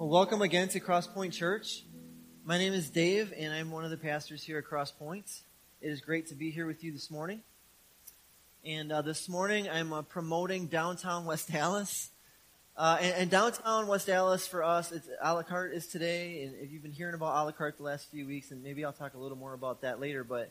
Well, welcome again to Crosspoint Church. My name is Dave, and I'm one of the pastors here at Crosspoint. It is great to be here with you this morning. And uh, this morning, I'm uh, promoting downtown West Allis. Uh, and, and, downtown West Allis for us, it's, a la carte is today. And if you've been hearing about a la carte the last few weeks, and maybe I'll talk a little more about that later, but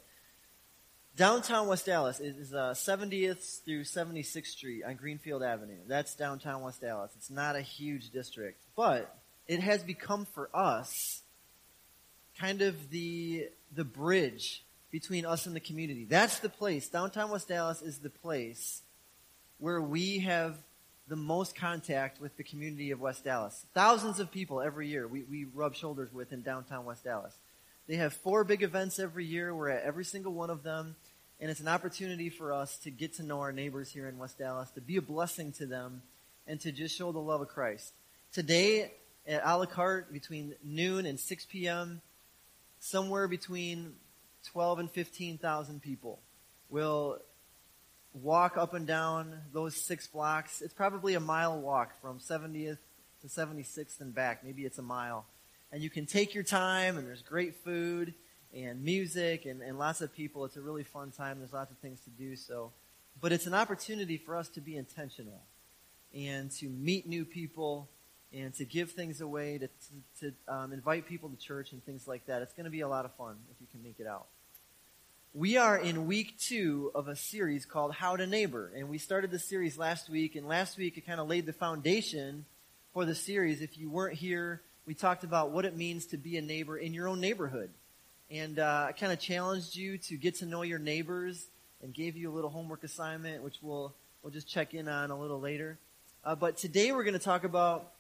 downtown West Allis is, 70th uh, through 76th Street on Greenfield Avenue. That's downtown West Allis. It's not a huge district, but it has become for us kind of the, the bridge between us and the community. That's the place. Downtown West Allis is the place where we have the most contact with the community of West Allis. Thousands of people every year we, we rub shoulders with in downtown West Allis. They have four big events every year. We're at every single one of them. And it's an opportunity for us to get to know our neighbors here in West Allis, to be a blessing to them, and to just show the love of Christ. Today, at a la carte between noon and 6 p.m. Somewhere between 12 and 15,000 people will walk up and down those six blocks. It's probably a mile walk from 70th to 76th and back. Maybe it's a mile. And you can take your time, and there's great food and music and, and lots of people. It's a really fun time. There's lots of things to do. So, but it's an opportunity for us to be intentional and to meet new people and to give things away, to, to, to um, invite people to church and things like that. It's going to be a lot of fun if you can make it out. We are in week two of a series called How to Neighbor. And we started the series last week, and last week it kind of laid the foundation for the series. If you weren't here, we talked about what it means to be a neighbor in your own neighborhood. And uh, I kind of challenged you to get to know your neighbors and gave you a little homework assignment, which we'll, we'll just check in on a little later. Uh, but today we're going to talk about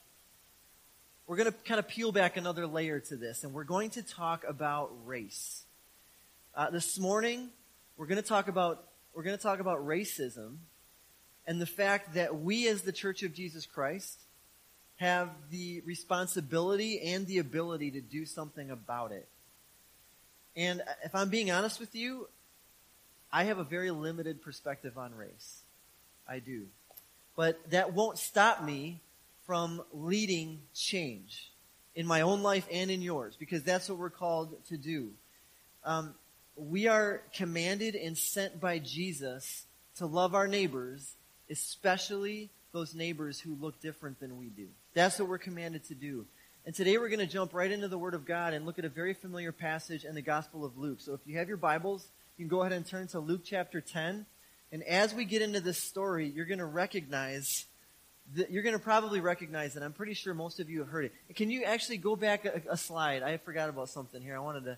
we're going to kind of peel back another layer to this, and we're going to talk about race. Uh, this morning, we're going to talk about we're going to talk about racism and the fact that we, as the Church of Jesus Christ, have the responsibility and the ability to do something about it. And if I'm being honest with you, I have a very limited perspective on race. I do. But that won't stop me from leading change in my own life and in yours, because that's what we're called to do. Um, we are commanded and sent by Jesus to love our neighbors, especially those neighbors who look different than we do. That's what we're commanded to do. And today we're going to jump right into the Word of God and look at a very familiar passage in the Gospel of Luke. So if you have your Bibles, you can go ahead and turn to Luke chapter 10. And as we get into this story, you're going to recognize you're going to probably recognize it. I'm pretty sure most of you have heard it. Can you actually go back a, a slide? I forgot about something here. I wanted to.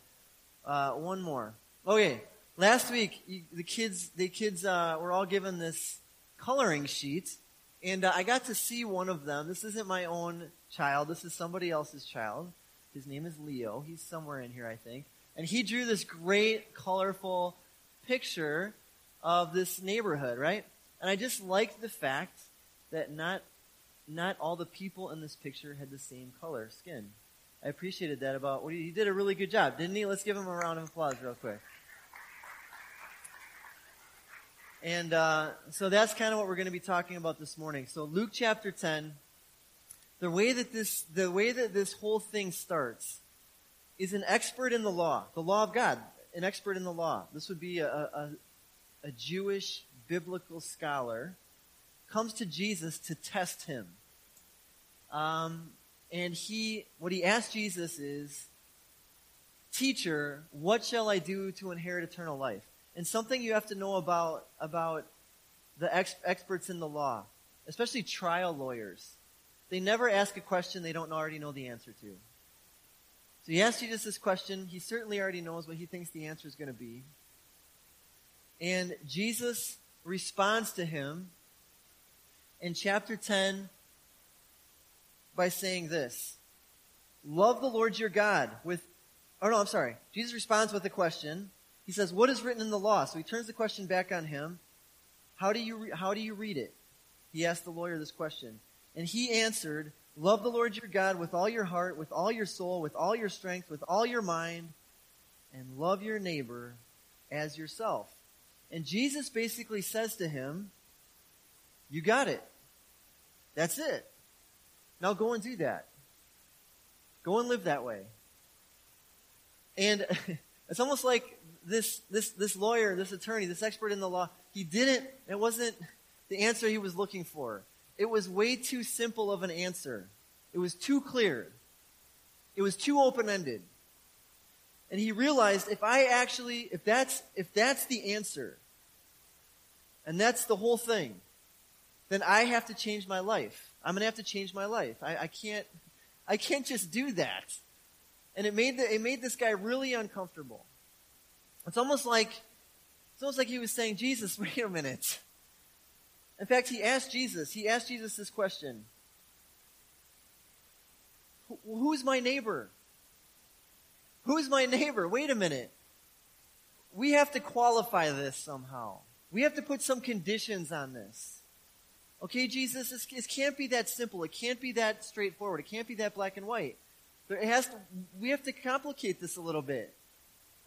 Uh, one more. Okay. Last week, you, the kids, the kids uh, were all given this coloring sheet, and uh, I got to see one of them. This isn't my own child. This is somebody else's child. His name is Leo. He's somewhere in here, I think. And he drew this great, colorful picture of this neighborhood, right? And I just liked the fact that not not all the people in this picture had the same color skin. I appreciated that about what he did a really good job, didn't he? Let's give him a round of applause real quick. And uh, so that's kind of what we're going to be talking about this morning. So Luke chapter 10, the way that this the way that this whole thing starts is an expert in the law, the law of God, an expert in the law. This would be a, a, a Jewish biblical scholar comes to Jesus to test him. Um, and he, what he asks Jesus is, Teacher, what shall I do to inherit eternal life? And something you have to know about, about the ex- experts in the law, especially trial lawyers. They never ask a question they don't already know the answer to. So he asks Jesus this question. He certainly already knows what he thinks the answer is going to be. And Jesus responds to him in chapter 10 by saying this Love the Lord your God with, oh no, I'm sorry. Jesus responds with a question. He says, What is written in the law? So he turns the question back on him. How do you, re- how do you read it? He asked the lawyer this question. And he answered, Love the Lord your God with all your heart, with all your soul, with all your strength, with all your mind, and love your neighbor as yourself. And Jesus basically says to him, You got it. That's it. Now go and do that. Go and live that way. And it's almost like this, this, this lawyer, this attorney, this expert in the law, he didn't, it wasn't the answer he was looking for. It was way too simple of an answer. It was too clear. It was too open-ended. And he realized if I actually, if that's, if that's the answer, and that's the whole thing, then I have to change my life. I'm going to have to change my life. I, I can't, I can't just do that. And it made the, it made this guy really uncomfortable. It's almost like, it's almost like he was saying, Jesus, wait a minute. In fact, he asked Jesus, he asked Jesus this question. Who's my neighbor? Who's my neighbor? Wait a minute. We have to qualify this somehow. We have to put some conditions on this. Okay, Jesus, this, can't be that simple. It can't be that straightforward. It can't be that black and white. It has to, we have to complicate this a little bit.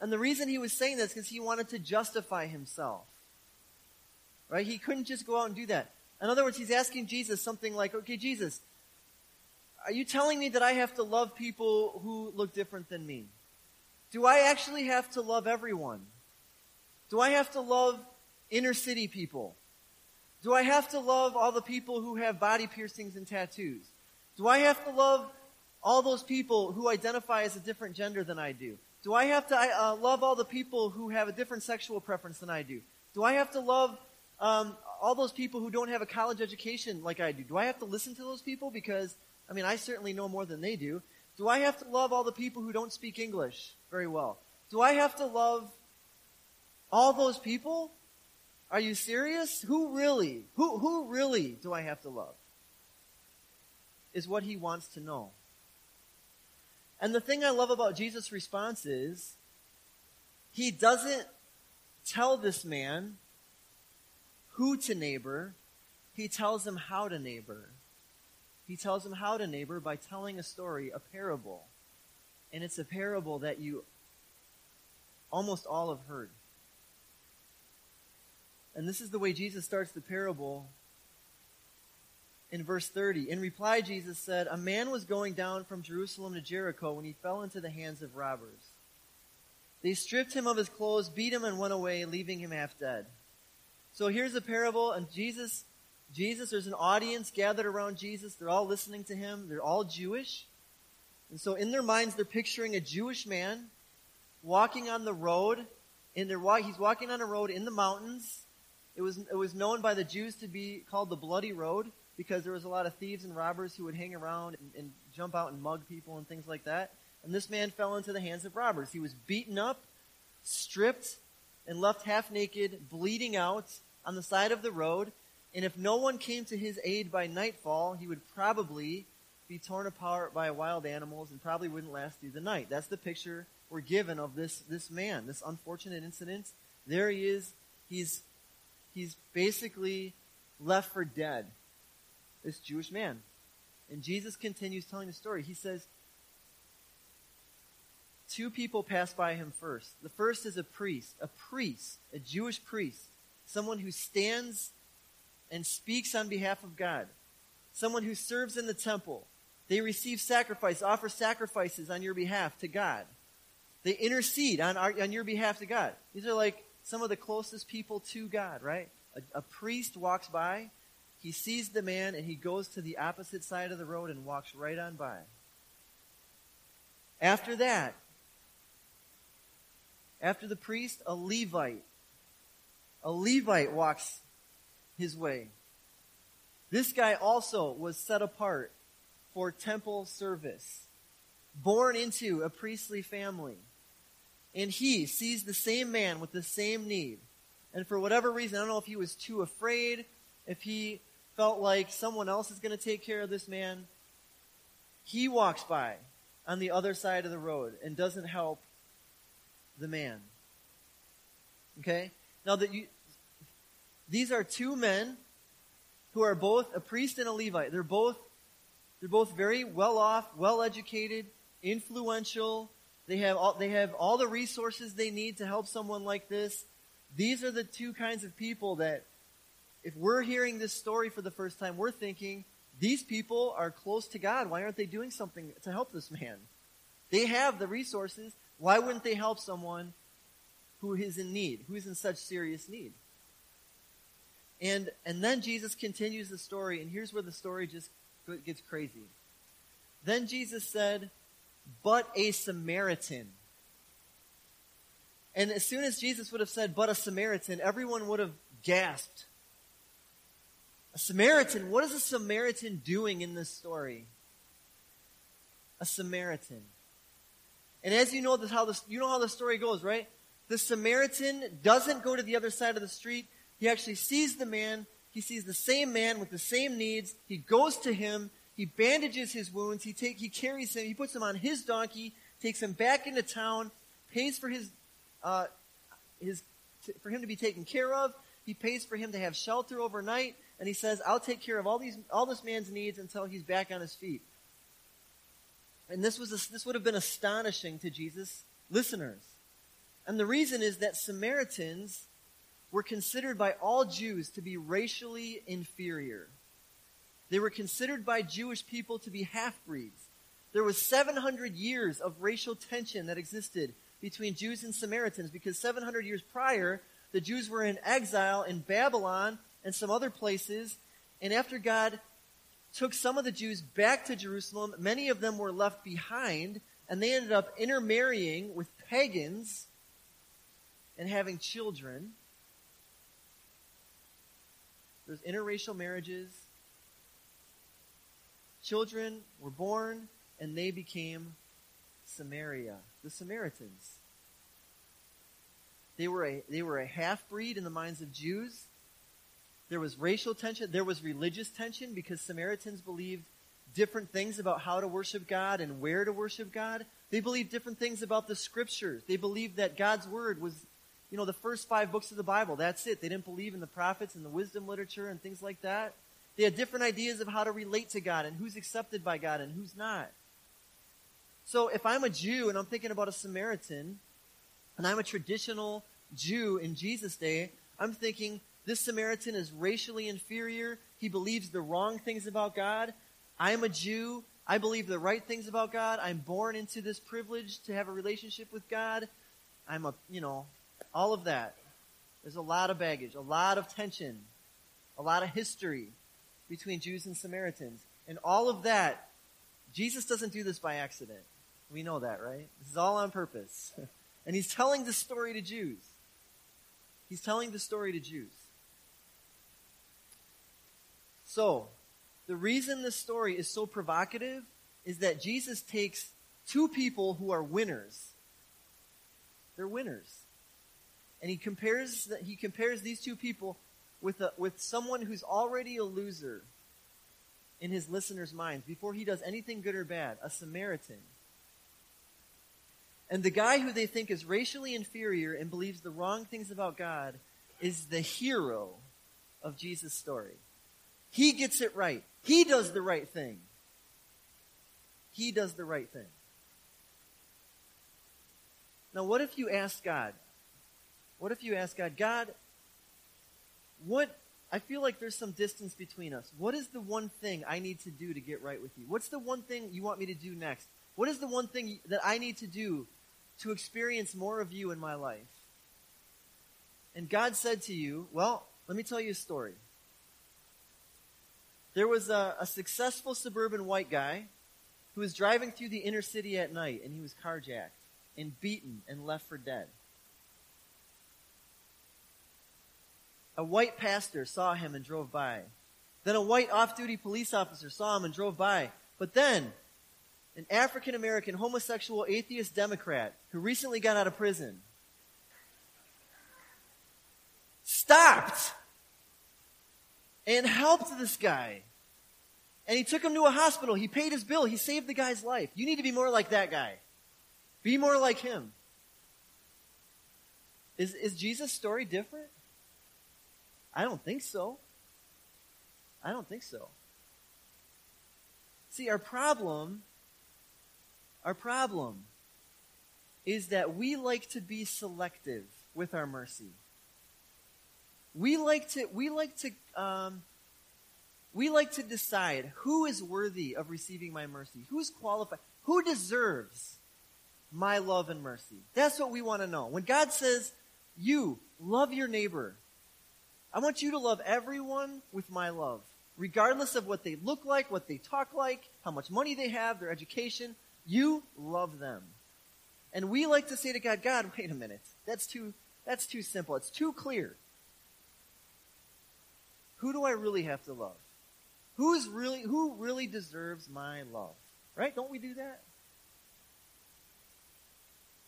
And the reason he was saying this is because he wanted to justify himself. Right? He couldn't just go out and do that. In other words, he's asking Jesus something like, okay, Jesus, are you telling me that I have to love people who look different than me? Do I actually have to love everyone? Do I have to love inner city people? Do I have to love all the people who have body piercings and tattoos? Do I have to love all those people who identify as a different gender than I do? Do I have to uh, love all the people who have a different sexual preference than I do? Do I have to love um, all those people who don't have a college education like I do? Do I have to listen to those people? Because, I mean, I certainly know more than they do. Do I have to love all the people who don't speak English very well? Do I have to love all those people? Are you serious? Who really? Who, who really do I have to love? Is what he wants to know. And the thing I love about Jesus' response is he doesn't tell this man who to neighbor, he tells him how to neighbor. He tells him how to neighbor by telling a story, a parable. And it's a parable that you almost all have heard. And this is the way Jesus starts the parable in verse 30. In reply, Jesus said, A man was going down from Jerusalem to Jericho when he fell into the hands of robbers. They stripped him of his clothes, beat him, and went away, leaving him half dead. So here's a parable, and Jesus, Jesus, there's an audience gathered around Jesus. They're all listening to him. They're all Jewish. And so in their minds, they're picturing a Jewish man walking on the road. And they're, he's walking on a road in the mountains. It was, it was known by the Jews to be called the Bloody Road because there was a lot of thieves and robbers who would hang around and, and jump out and mug people and things like that. And this man fell into the hands of robbers. He was beaten up, stripped, and left half naked, bleeding out on the side of the road. And if no one came to his aid by nightfall, he would probably be torn apart by wild animals and probably wouldn't last through the night. That's the picture we're given of this, this man, this unfortunate incident. There he is. He's, he's basically left for dead this Jewish man. And Jesus continues telling the story. He says, Two people pass by him first. The first is a priest, a priest, a Jewish priest, someone who stands and speaks on behalf of God, someone who serves in the temple. They receive sacrifice, offer sacrifices on your behalf to God. They intercede on, our, on your behalf to God. These are like some of the closest people to God, right? A, a priest walks by, he sees the man and he goes to the opposite side of the road and walks right on by. After that, after the priest, a Levite. A Levite walks his way. This guy also was set apart for temple service, born into a priestly family. And he sees the same man with the same need. And for whatever reason, I don't know if he was too afraid, if he felt like someone else is going to take care of this man, he walks by on the other side of the road and doesn't help the man. Okay? Now that you these are two men who are both a priest and a Levite. They're both they're both very well off, well educated, influential. They have all, they have all the resources they need to help someone like this. These are the two kinds of people that if we're hearing this story for the first time, we're thinking these people are close to God. Why aren't they doing something to help this man? They have the resources. Why wouldn't they help someone who is in need, who is in such serious need? And, and then Jesus continues the story, and here's where the story just gets crazy. Then Jesus said, But a Samaritan. And as soon as Jesus would have said, But a Samaritan, everyone would have gasped. A Samaritan? What is a Samaritan doing in this story? A Samaritan. And as you know this, how this, you know how the story goes, right? The Samaritan doesn't go to the other side of the street. He actually sees the man. He sees the same man with the same needs. He goes to him. He bandages his wounds. He take, he carries him. He puts him on his donkey, takes him back into town, pays for his, uh, his, for him to be taken care of. He pays for him to have shelter overnight, and he says, "I'll take care of all these, all this man's needs until he's back on his feet." And this was a, this would have been astonishing to Jesus' listeners, and the reason is that Samaritans were considered by all Jews to be racially inferior. They were considered by Jewish people to be half breeds. There was 700 years of racial tension that existed between Jews and Samaritans because 700 years prior, the Jews were in exile in Babylon and some other places. And after God took some of the Jews back to Jerusalem, many of them were left behind, and they ended up intermarrying with pagans and having children. There's interracial marriages. Children were born and they became Samaria, the Samaritans. They were a, they were a half breed in the minds of Jews. There was racial tension. There was religious tension because Samaritans believed different things about how to worship God and where to worship God. They believed different things about the scriptures. They believed that God's word was you know, the first five books of the Bible. That's it. They didn't believe in the prophets and the wisdom literature and things like that. They had different ideas of how to relate to God and who's accepted by God and who's not. So if I'm a Jew and I'm thinking about a Samaritan, and I'm a traditional Jew in Jesus' day, I'm thinking this Samaritan is racially inferior. He believes the wrong things about God. I'm a Jew. I believe the right things about God. I'm born into this privilege to have a relationship with God. I'm a, you know, all of that. There's a lot of baggage, a lot of tension, a lot of history between Jews and Samaritans. And all of that, Jesus doesn't do this by accident. We know that, right? This is all on purpose. and he's telling the story to Jews. He's telling the story to Jews. So, the reason this story is so provocative is that Jesus takes two people who are winners. They're winners and he compares that he compares these two people with a, with someone who's already a loser in his listeners' minds before he does anything good or bad, a Samaritan. And the guy who they think is racially inferior and believes the wrong things about God is the hero of Jesus' story. He gets it right. He does the right thing. He does the right thing. Now, what if you ask God, what if you ask God, God, what, I feel like there's some distance between us. What is the one thing I need to do to get right with you? What's the one thing you want me to do next? What is the one thing that I need to do to experience more of you in my life? And God said to you, well, let me tell you a story. There was a, a successful suburban white guy who was driving through the inner city at night and he was carjacked and beaten and left for dead. A white pastor saw him and drove by. Then a white off-duty police officer saw him and drove by. But then, an African American homosexual atheist Democrat who recently got out of prison stopped and helped this guy. And he took him to a hospital. He paid his bill. He saved the guy's life. You need to be more like that guy. Be more like him. Is, is Jesus' story different? I don't think so. I don't think so. See, our problem, our problem is that we like to be selective with our mercy. We like to, we like to, um, we like to decide who is worthy of receiving my mercy, who's qualified, who deserves my love and mercy. That's what we want to know. When God says, you love your neighbor, I want you to love everyone with my love, regardless of what they look like, what they talk like, how much money they have, their education. You love them. And we like to say to God, God, wait a minute. That's too, that's too simple. It's too clear. Who do I really have to love? Who's really, who really deserves my love? Right? Don't we do that?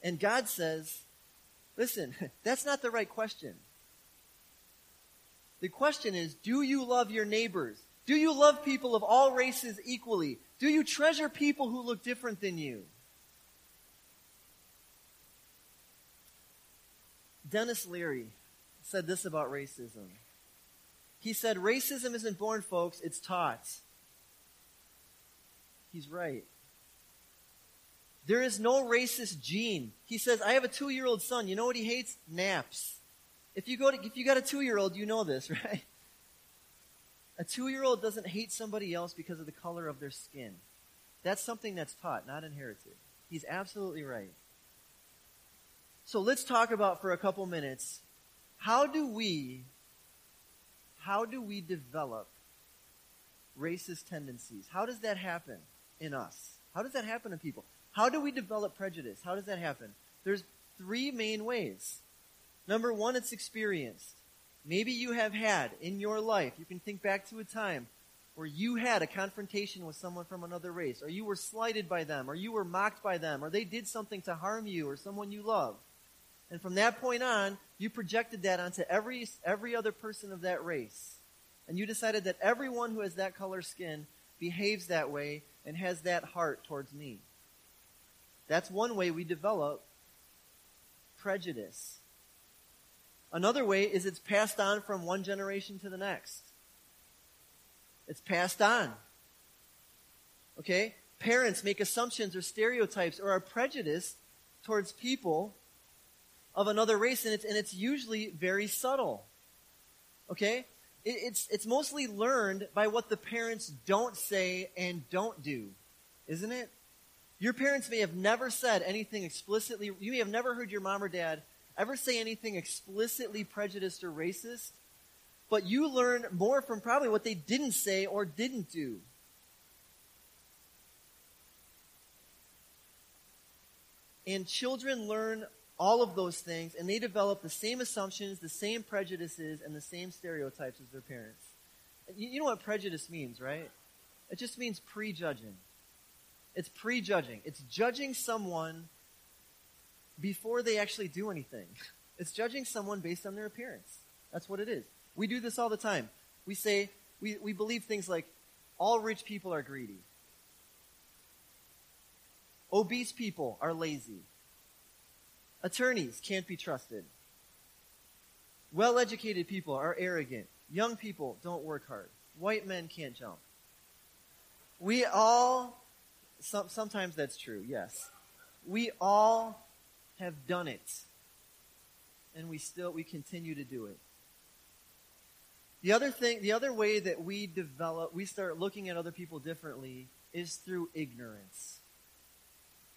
And God says, listen, that's not the right question. The question is, do you love your neighbors? Do you love people of all races equally? Do you treasure people who look different than you? Denis Leary said this about racism. He said, Racism isn't born, folks, it's taught. He's right. There is no racist gene. He says, I have a two year old son. You know what he hates? Naps. If you, go to, if you got a two year old, you know this, right? A two year old doesn't hate somebody else because of the color of their skin. That's something that's taught, not inherited. He's absolutely right. So let's talk about for a couple minutes how do we how do we develop racist tendencies? How does that happen in us? How does that happen in people? How do we develop prejudice? How does that happen? There's three main ways. Number one, it's experienced. Maybe you have had in your life, you can think back to a time where you had a confrontation with someone from another race, or you were slighted by them, or you were mocked by them, or they did something to harm you or someone you love. And from that point on, you projected that onto every, every other person of that race. And you decided that everyone who has that color skin behaves that way and has that heart towards me. That's one way we develop prejudice. Another way is it's passed on from one generation to the next. It's passed on. Okay? Parents make assumptions or stereotypes or are prejudiced towards people of another race, and it's, and it's usually very subtle. Okay? It, it's, it's mostly learned by what the parents don't say and don't do, isn't it? Your parents may have never said anything explicitly, you may have never heard your mom or dad ever say anything explicitly prejudiced or racist, but you learn more from probably what they didn't say or didn't do. And children learn all of those things, and they develop the same assumptions, the same prejudices, and the same stereotypes as their parents. You know what prejudice means, right? It just means prejudging. It's prejudging. It's judging someone before they actually do anything. It's judging someone based on their appearance. That's what it is. We do this all the time. We say, we, we believe things like, all rich people are greedy. Obese people are lazy. Attorneys can't be trusted. Well educated people are arrogant. Young people don't work hard. White men can't jump. We all, some, sometimes that's true, yes. We all have done it. And we still, we continue to do it. The other thing, the other way that we develop, we start looking at other people differently is through ignorance.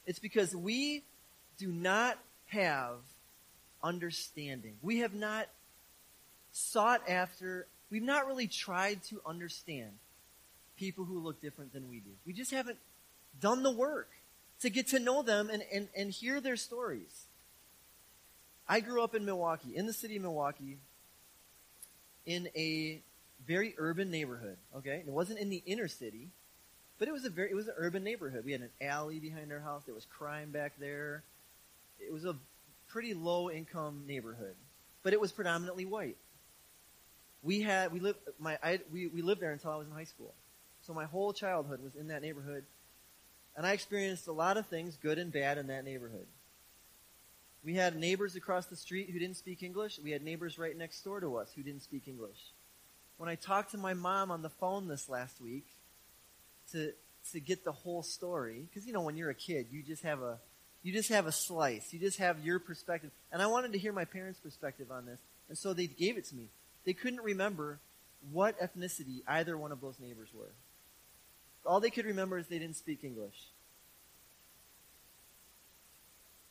It's because we do not have understanding. We have not sought after, we've not really tried to understand people who look different than we do. We just haven't done the work to get to know them and, and, and hear their stories. I grew up in Milwaukee, in the city of Milwaukee, in a very urban neighborhood. Okay, it wasn't in the inner city, but it was a very it was an urban neighborhood. We had an alley behind our house. There was crime back there it was a pretty low income neighborhood, but it was predominantly white. We had we lived my I, we we lived there until I was in high school, so my whole childhood was in that neighborhood, and I experienced a lot of things, good and bad, in that neighborhood. We had neighbors across the street who didn't speak English. We had neighbors right next door to us who didn't speak English. When I talked to my mom on the phone this last week to to get the whole story, because you know when you're a kid, you just have a you just have a slice. You just have your perspective. And I wanted to hear my parents' perspective on this. And so they gave it to me. They couldn't remember what ethnicity either one of those neighbors were. All they could remember is they didn't speak English.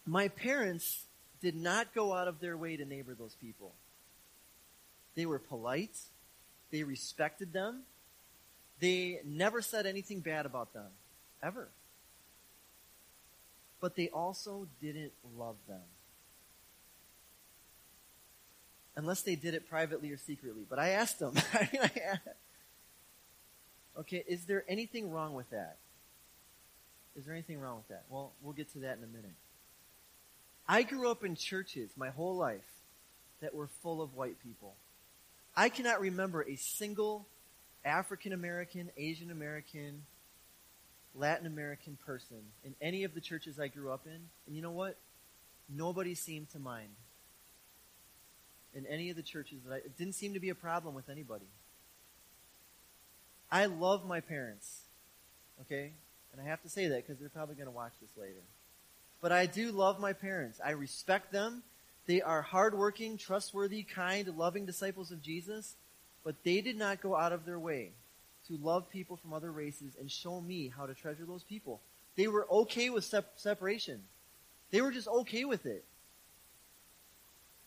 My parents did not go out of their way to neighbor those people. They were polite. They respected them. They never said anything bad about them. Ever. But they also didn't love them. Unless they did it privately or secretly. But I asked them. okay, is there anything wrong with that? Is there anything wrong with that? Well, we'll get to that in a minute. I grew up in churches my whole life that were full of white people. I cannot remember a single African American, Asian American, Latin American person in any of the churches I grew up in. And you know what? Nobody seemed to mind. In any of the churches that I, it didn't seem to be a problem with anybody. I love my parents. Okay? And I have to say that because they're probably going to watch this later. But I do love my parents. I respect them. They are hardworking, trustworthy, kind, loving disciples of Jesus. But they did not go out of their way to love people from other races and show me how to treasure those people. They were okay with sep- separation. They were just okay with it.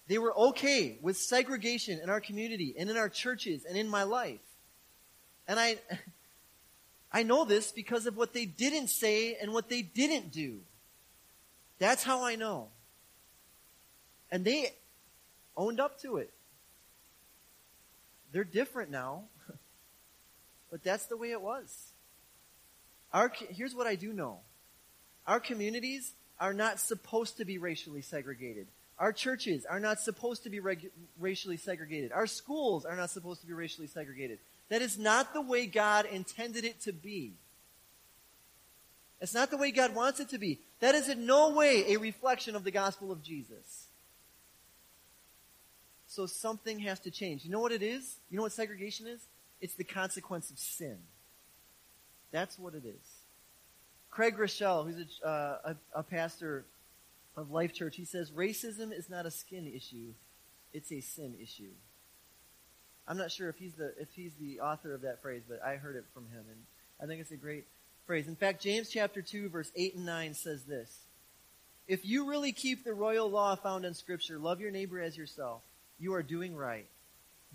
They were okay with segregation in our community and in our churches and in my life. And I, I know this because of what they didn't say and what they didn't do. That's how I know. And they owned up to it. They're different now, but that's the way it was. Our, here's what I do know. Our communities are not supposed to be racially segregated. Our churches are not supposed to be regu- racially segregated. Our schools are not supposed to be racially segregated. That is not the way God intended it to be. It's not the way God wants it to be. That is in no way a reflection of the gospel of Jesus. So something has to change. You know what it is? You know what segregation is? It's the consequence of sin. That's what it is. Craig Groeschel, who's a, uh, a, a pastor of Life Church, he says racism is not a skin issue; it's a sin issue. I'm not sure if he's the if he's the author of that phrase, but I heard it from him, and I think it's a great phrase. In fact, James chapter 2 verse 8 and 9 says this. If you really keep the royal law found in scripture, love your neighbor as yourself, you are doing right.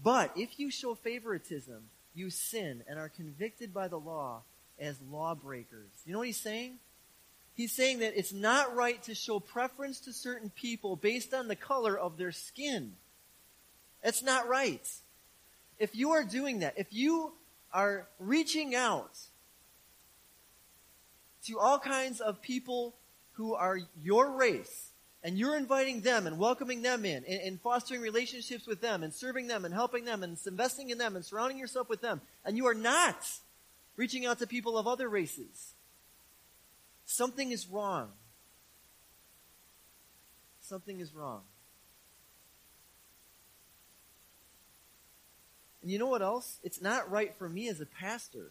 But if you show favoritism, you sin and are convicted by the law as lawbreakers. You know what he's saying? He's saying that it's not right to show preference to certain people based on the color of their skin. It's not right. If you are doing that, if you are reaching out to all kinds of people who are your race, and you're inviting them and welcoming them in, and, and, fostering relationships with them, and serving them, and helping them, and investing in them, and surrounding yourself with them, and you are not reaching out to people of other races, something is wrong. Something is wrong. You know what else? It's not right for me as a pastor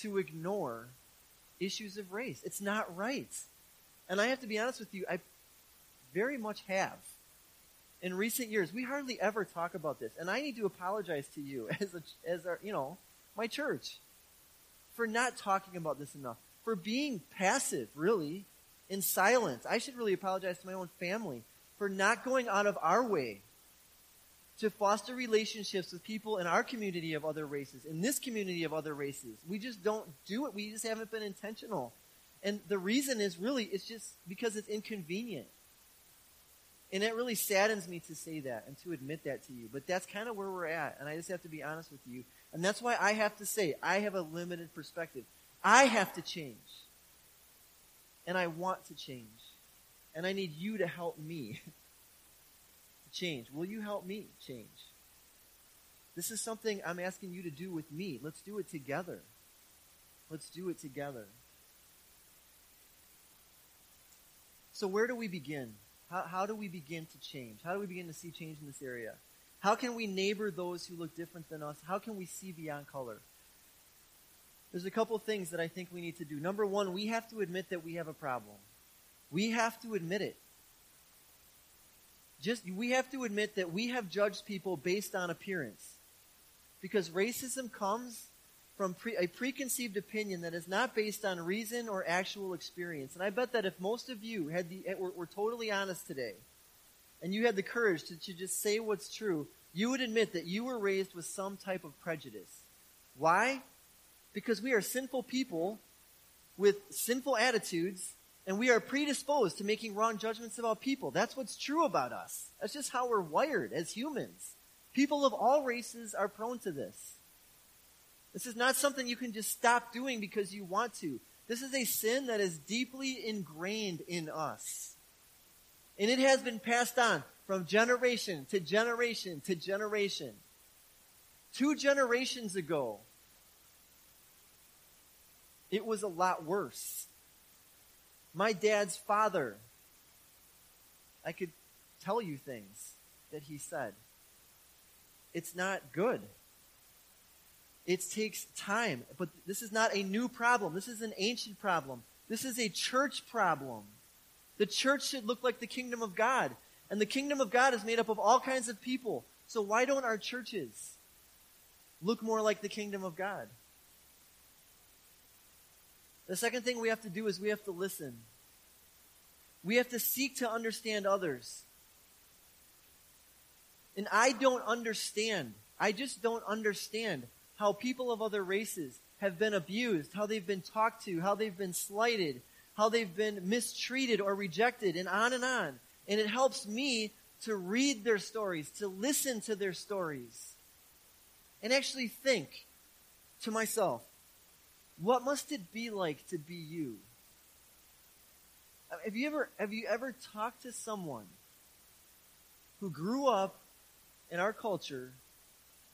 to ignore issues of race. It's not right. And I have to be honest with you, I very much have. In recent years, we hardly ever talk about this. And I need to apologize to you as a, as our, you know, my church for not talking about this enough, for being passive, really, in silence. I should really apologize to my own family for not going out of our way to foster relationships with people in our community of other races, in this community of other races. We just don't do it. We just haven't been intentional. And the reason is really, it's just because it's inconvenient. And it really saddens me to say that and to admit that to you. But that's kind of where we're at. And I just have to be honest with you. And that's why I have to say, I have a limited perspective. I have to change. And I want to change. And I need you to help me change. Will you help me change? This is something I'm asking you to do with me. Let's do it together. Let's do it together. So, where do we begin? How, how do we begin to change? How do we begin to see change in this area? How can we neighbor those who look different than us? How can we see beyond color? There's a couple things that I think we need to do. Number one, we have to admit that we have a problem. We have to admit it. Just we have to admit that we have judged people based on appearance. Because racism comes from pre- a preconceived opinion that is not based on reason or actual experience. And I bet that if most of you had the, eh, were, were totally honest today, and you had the courage to, to just say what's true, you would admit that you were raised with some type of prejudice. Why? Because we are sinful people with sinful attitudes, and we are predisposed to making wrong judgments about people. That's what's true about us. That's just how we're wired as humans. People of all races are prone to this. This is not something you can just stop doing because you want to. This is a sin that is deeply ingrained in us. And it has been passed on from generation to generation to generation. Two generations ago, it was a lot worse. My dad's father, I could tell you things that he said. It's not good. It takes time. But this is not a new problem. This is an ancient problem. This is a church problem. The church should look like the kingdom of God. And the kingdom of God is made up of all kinds of people. So why don't our churches look more like the kingdom of God? The second thing we have to do is we have to listen. We have to seek to understand others. And I don't understand. I just don't understand how people of other races have been abused, how they've been talked to, how they've been slighted, how they've been mistreated or rejected, and on and on. And it helps me to read their stories, to listen to their stories, and actually think to myself, what must it be like to be you? Uh, have you ever, have you ever talked to someone who grew up in our culture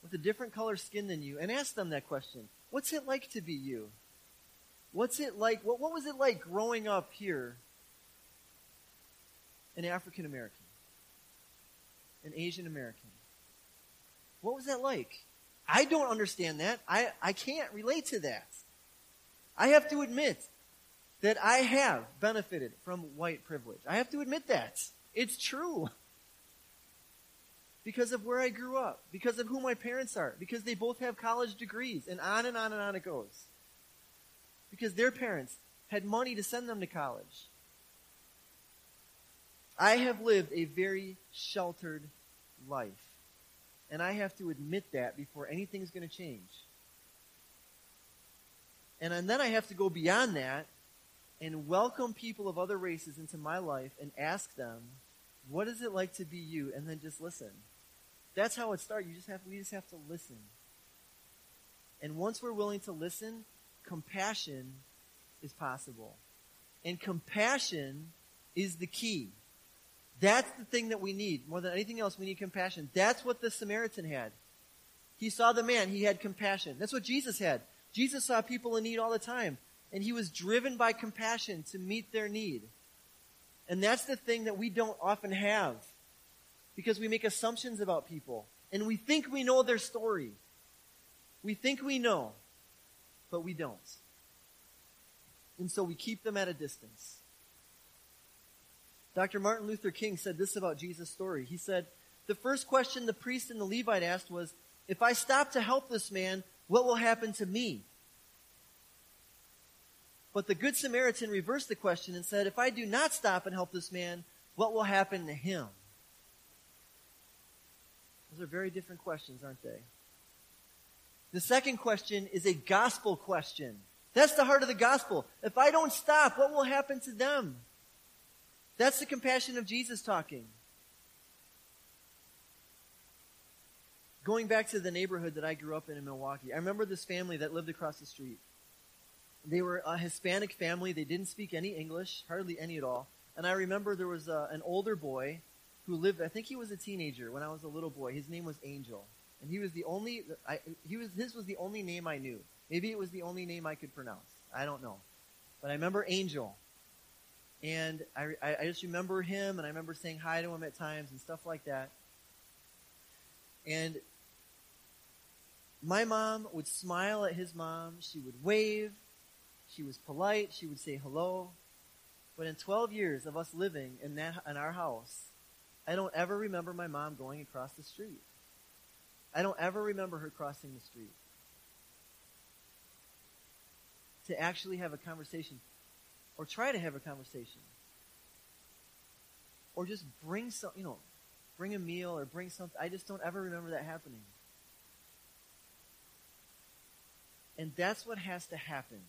with a different color skin than you and asked them that question? What's it like to be you? What's it like? What, what was it like growing up here an African American, an Asian American? What was that like? I don't understand that. I, I can't relate to that. I have to admit that I have benefited from white privilege. I have to admit that. It's true. Because of where I grew up, because of who my parents are, because they both have college degrees, and on and on and on it goes. Because their parents had money to send them to college. I have lived a very sheltered life. And I have to admit that before anything's going to change. And, and then I have to go beyond that and welcome people of other races into my life and ask them, what is it like to be you? And then just listen. That's how it starts. You just have, we just have to listen. And once we're willing to listen, compassion is possible. And compassion is the key. That's the thing that we need. More than anything else, we need compassion. That's what the Samaritan had. He saw the man, he had compassion. That's what Jesus had. Jesus saw people in need all the time, and he was driven by compassion to meet their need. And that's the thing that we don't often have because we make assumptions about people and we think we know their story. We think we know, but we don't. And so we keep them at a distance. Dr. Martin Luther King said this about Jesus' story. He said, The first question the priest and the Levite asked was, If I stop to help this man, what will happen to me? But the Good Samaritan reversed the question and said, If I do not stop and help this man, what will happen to him? Those are very different questions, aren't they? The second question is a gospel question. That's the heart of the gospel. If I don't stop, what will happen to them? That's the compassion of Jesus talking. Going back to the neighborhood that I grew up in in Milwaukee, I remember this family that lived across the street. They were a Hispanic family. They didn't speak any English, hardly any at all. And I remember there was a, an older boy who lived, I think he was a teenager when I was a little boy. His name was Angel. And he was the only, I, he was, his was the only name I knew. Maybe it was the only name I could pronounce. I don't know. But I remember Angel. And I, I just remember him, and I remember saying hi to him at times and stuff like that. And my mom would smile at his mom. She would wave. She was polite. She would say hello. But in 12 years of us living in, that, in our house, I don't ever remember my mom going across the street. I don't ever remember her crossing the street. To actually have a conversation or try to have a conversation or just bring some, you know, bring a meal or bring something. I just don't ever remember that happening. And that's what has to happen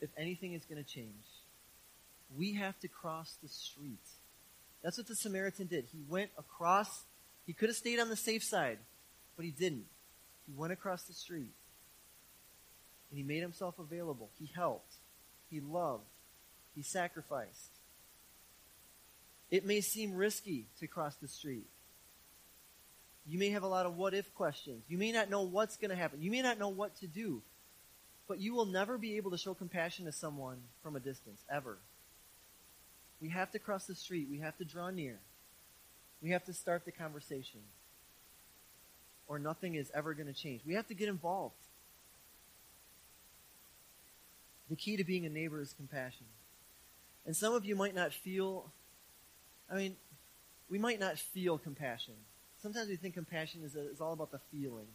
if anything is going to change. We have to cross the street. That's what the Samaritan did. He went across, he could have stayed on the safe side, but he didn't. He went across the street. And he made himself available. He helped. He loved. He sacrificed. It may seem risky to cross the street. You may have a lot of what if questions. You may not know what's going to happen. You may not know what to do. But you will never be able to show compassion to someone from a distance, ever. We have to cross the street. We have to draw near. We have to start the conversation. Or nothing is ever going to change. We have to get involved. The key to being a neighbor is compassion. And some of you might not feel, I mean, we might not feel compassion. Sometimes we think compassion is, is all about the feeling.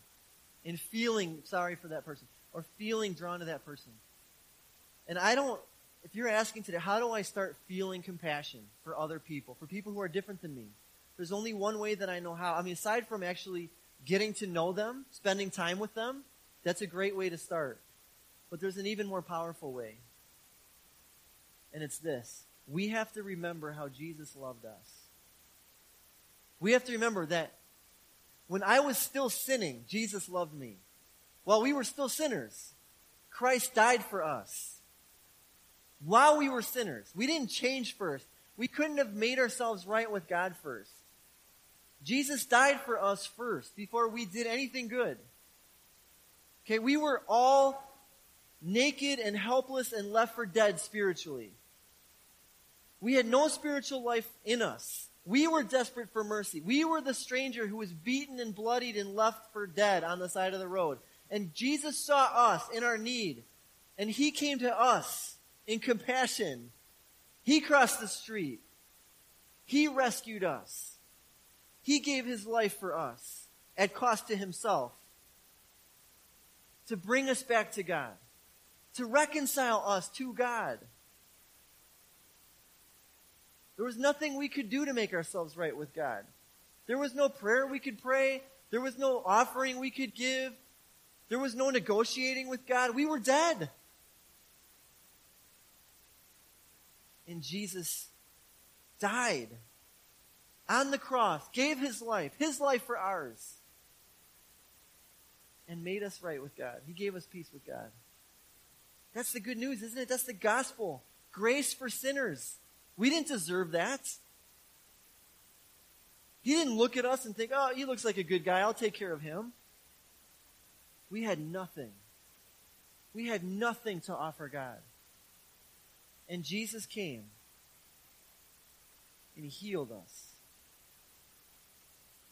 And feeling sorry for that person. Or feeling drawn to that person. And I don't, if you're asking today, how do I start feeling compassion for other people, for people who are different than me? There's only one way that I know how. I mean, aside from actually getting to know them, spending time with them, that's a great way to start. But there's an even more powerful way. And it's this. We have to remember how Jesus loved us. We have to remember that when I was still sinning, Jesus loved me. While we were still sinners, Christ died for us. While we were sinners, we didn't change first. We couldn't have made ourselves right with God first. Jesus died for us first before we did anything good. Okay, we were all naked and helpless and left for dead spiritually. We had no spiritual life in us. We were desperate for mercy. We were the stranger who was beaten and bloodied and left for dead on the side of the road. And Jesus saw us in our need. And he came to us in compassion. He crossed the street. He rescued us. He gave his life for us at cost to himself to bring us back to God to reconcile us to God. There was nothing we could do to make ourselves right with God. There was no prayer we could pray. There was no offering we could give. There was no negotiating with God. We were dead. And Jesus died on the cross, gave his life, his life for ours, and made us right with God. He gave us peace with God. That's the good news, isn't it? That's the gospel. Grace for sinners. We didn't deserve that. He didn't look at us and think, oh, he looks like a good guy. I'll take care of him. We had nothing. We had nothing to offer God. And Jesus came and he healed us.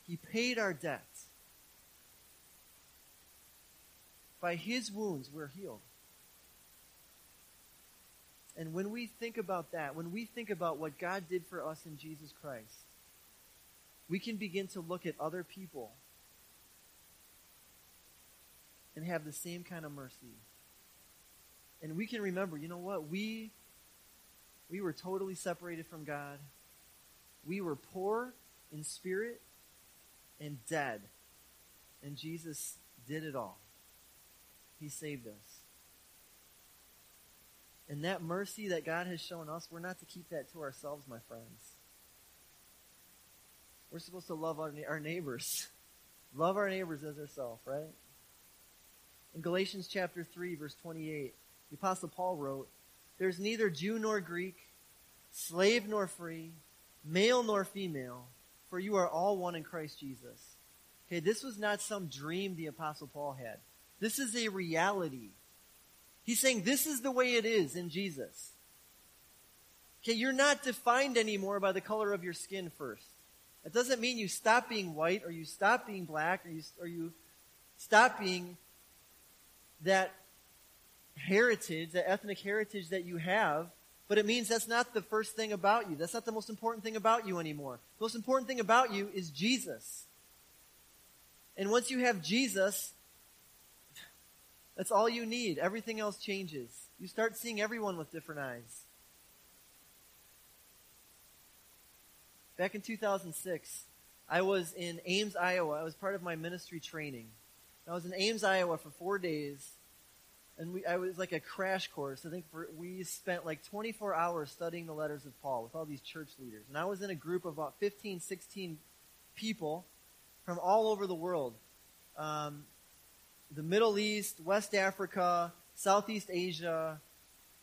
He paid our debt. By his wounds, we're healed. And when we think about that, when we think about what God did for us in Jesus Christ, we can begin to look at other people and have the same kind of mercy. And we can remember, you know what? We we were totally separated from God. We were poor in spirit and dead. And Jesus did it all. He saved us. And that mercy that God has shown us, we're not to keep that to ourselves, my friends. We're supposed to love our, our neighbors. love our neighbors as ourselves, right? In Galatians chapter 3, verse 28, the Apostle Paul wrote, There's neither Jew nor Greek, slave nor free, male nor female, for you are all one in Christ Jesus. Okay, this was not some dream the Apostle Paul had. This is a reality. He's saying this is the way it is in Jesus. Okay, you're not defined anymore by the color of your skin first. It doesn't mean you stop being white or you stop being black or you, or you stop being that heritage, that ethnic heritage that you have, but it means that's not the first thing about you. That's not the most important thing about you anymore. The most important thing about you is Jesus. And once you have Jesus, that's all you need. Everything else changes. You start seeing everyone with different eyes. Back in 2006, I was in Ames, Iowa. I was part of my ministry training. I was in Ames, Iowa for four days, and we, I was like a crash course. I think for, we spent like 24 hours studying the letters of Paul with all these church leaders. And I was in a group of about 15, 16 people from all over the world. Um, the Middle East, West Africa, Southeast Asia,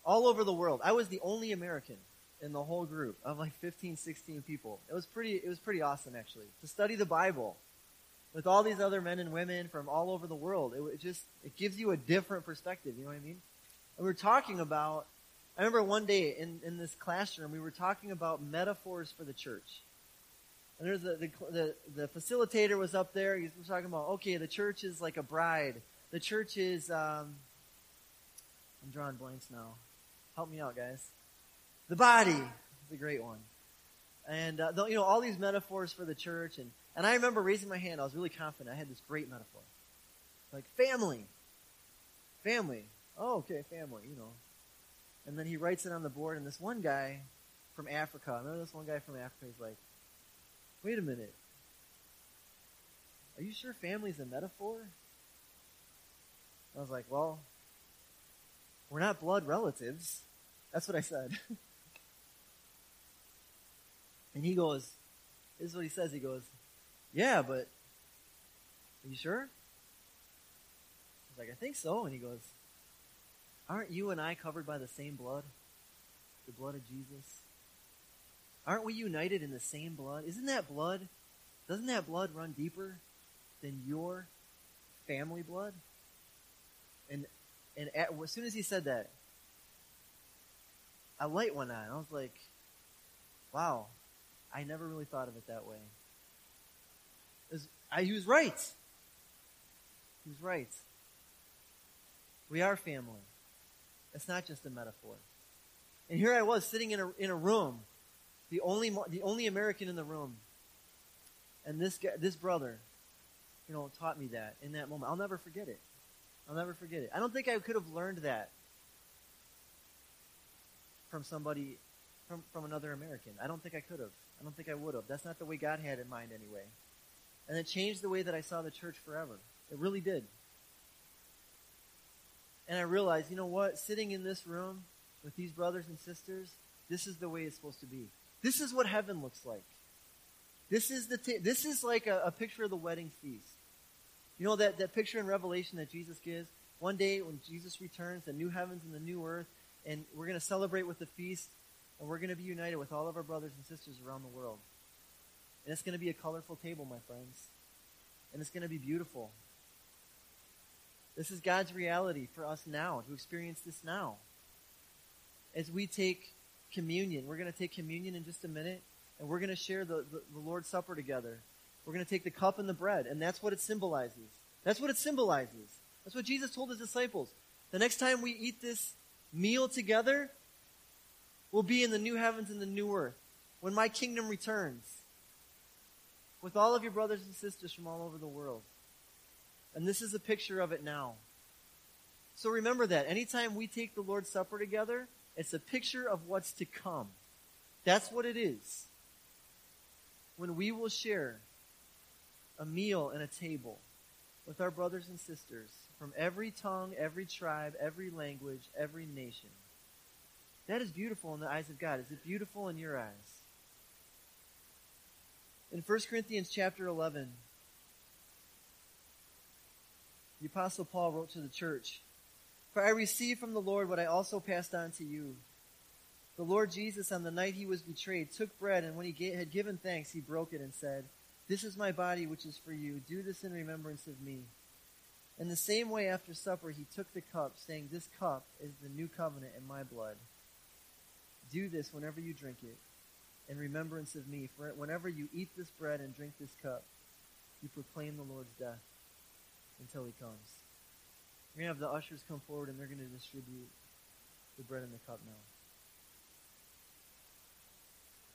all over the world. I was the only American in the whole group of like 15, 16 people. It was pretty, it was pretty awesome actually to study the Bible with all these other men and women from all over the world. It, it just, it gives you a different perspective. You know what I mean? And we were talking about, I remember one day in, in this classroom, we were talking about metaphors for the church. And there's the, the, the, facilitator was up there. He was talking about, okay, the church is like a bride. The church is, um, I'm drawing blanks now. Help me out, guys. The body is a great one. And, uh, you know, all these metaphors for the church. And, and I remember raising my hand. I was really confident. I had this great metaphor. Like family. Family. Oh, okay, family, you know. And then he writes it on the board, and this one guy from Africa, I remember this one guy from Africa, he's like, Wait a minute. Are you sure family's a metaphor? I was like, well, we're not blood relatives. That's what I said. and he goes, this is what he says. He goes, yeah, but are you sure? Was like, I think so. And he goes, aren't you and I covered by the same blood? The blood of Jesus? Aren't we united in the same blood? Isn't that blood, doesn't that blood run deeper than your family blood? And, and at, as soon as he said that, a light went on. I was like, wow, I never really thought of it that way. I, he was right. He was right. We are family. It's not just a metaphor. And here I was sitting in a, in a room the only the only American in the room. And this guy, this brother, you know, taught me that in that moment. I'll never forget it. I'll never forget it. I don't think I could have learned that from somebody from from another American. I don't think I could have. I don't think I would have. That's not the way God had in mind anyway. And it changed the way that I saw the church forever. It really did. And I realized, you know what? Sitting in this room with these brothers and sisters, this is the way it's supposed to be. This is what heaven looks like. This is the t- this is like a, a picture of the wedding feast. You know that, that picture in Revelation that Jesus gives? One day when Jesus returns, the new heavens and the new earth, and we're going to celebrate with the feast, and we're going to be united with all of our brothers and sisters around the world. And it's going to be a colorful table, my friends. And it's going to be beautiful. This is God's reality for us now, to experience this now. As we take communion. We're going to take communion in just a minute, and we're going to share the, the, the Lord's Supper together. We're going to take the cup and the bread, and that's what it symbolizes. That's what it symbolizes. That's what Jesus told his disciples. The next time we eat this meal together, we'll be in the new heavens and the new earth when my kingdom returns with all of your brothers and sisters from all over the world. And this is a picture of it now. So remember that. Anytime we take the Lord's Supper together, it's a picture of what's to come. That's what it is. When we will share a meal and a table with our brothers and sisters from every tongue, every tribe, every language, every nation. That is beautiful in the eyes of God. Is it beautiful in your eyes? In 1 Corinthians chapter 11, the Apostle Paul wrote to the church for I received from the Lord what I also passed on to you. The Lord Jesus, on the night he was betrayed, took bread, and when he had given thanks, he broke it and said, This is my body, which is for you. Do this in remembrance of me. In the same way, after supper, he took the cup, saying, This cup is the new covenant in my blood. Do this whenever you drink it, in remembrance of me. For whenever you eat this bread and drink this cup, you proclaim the Lord's death until he comes. We're going to have the ushers come forward and they're going to distribute the bread and the cup now.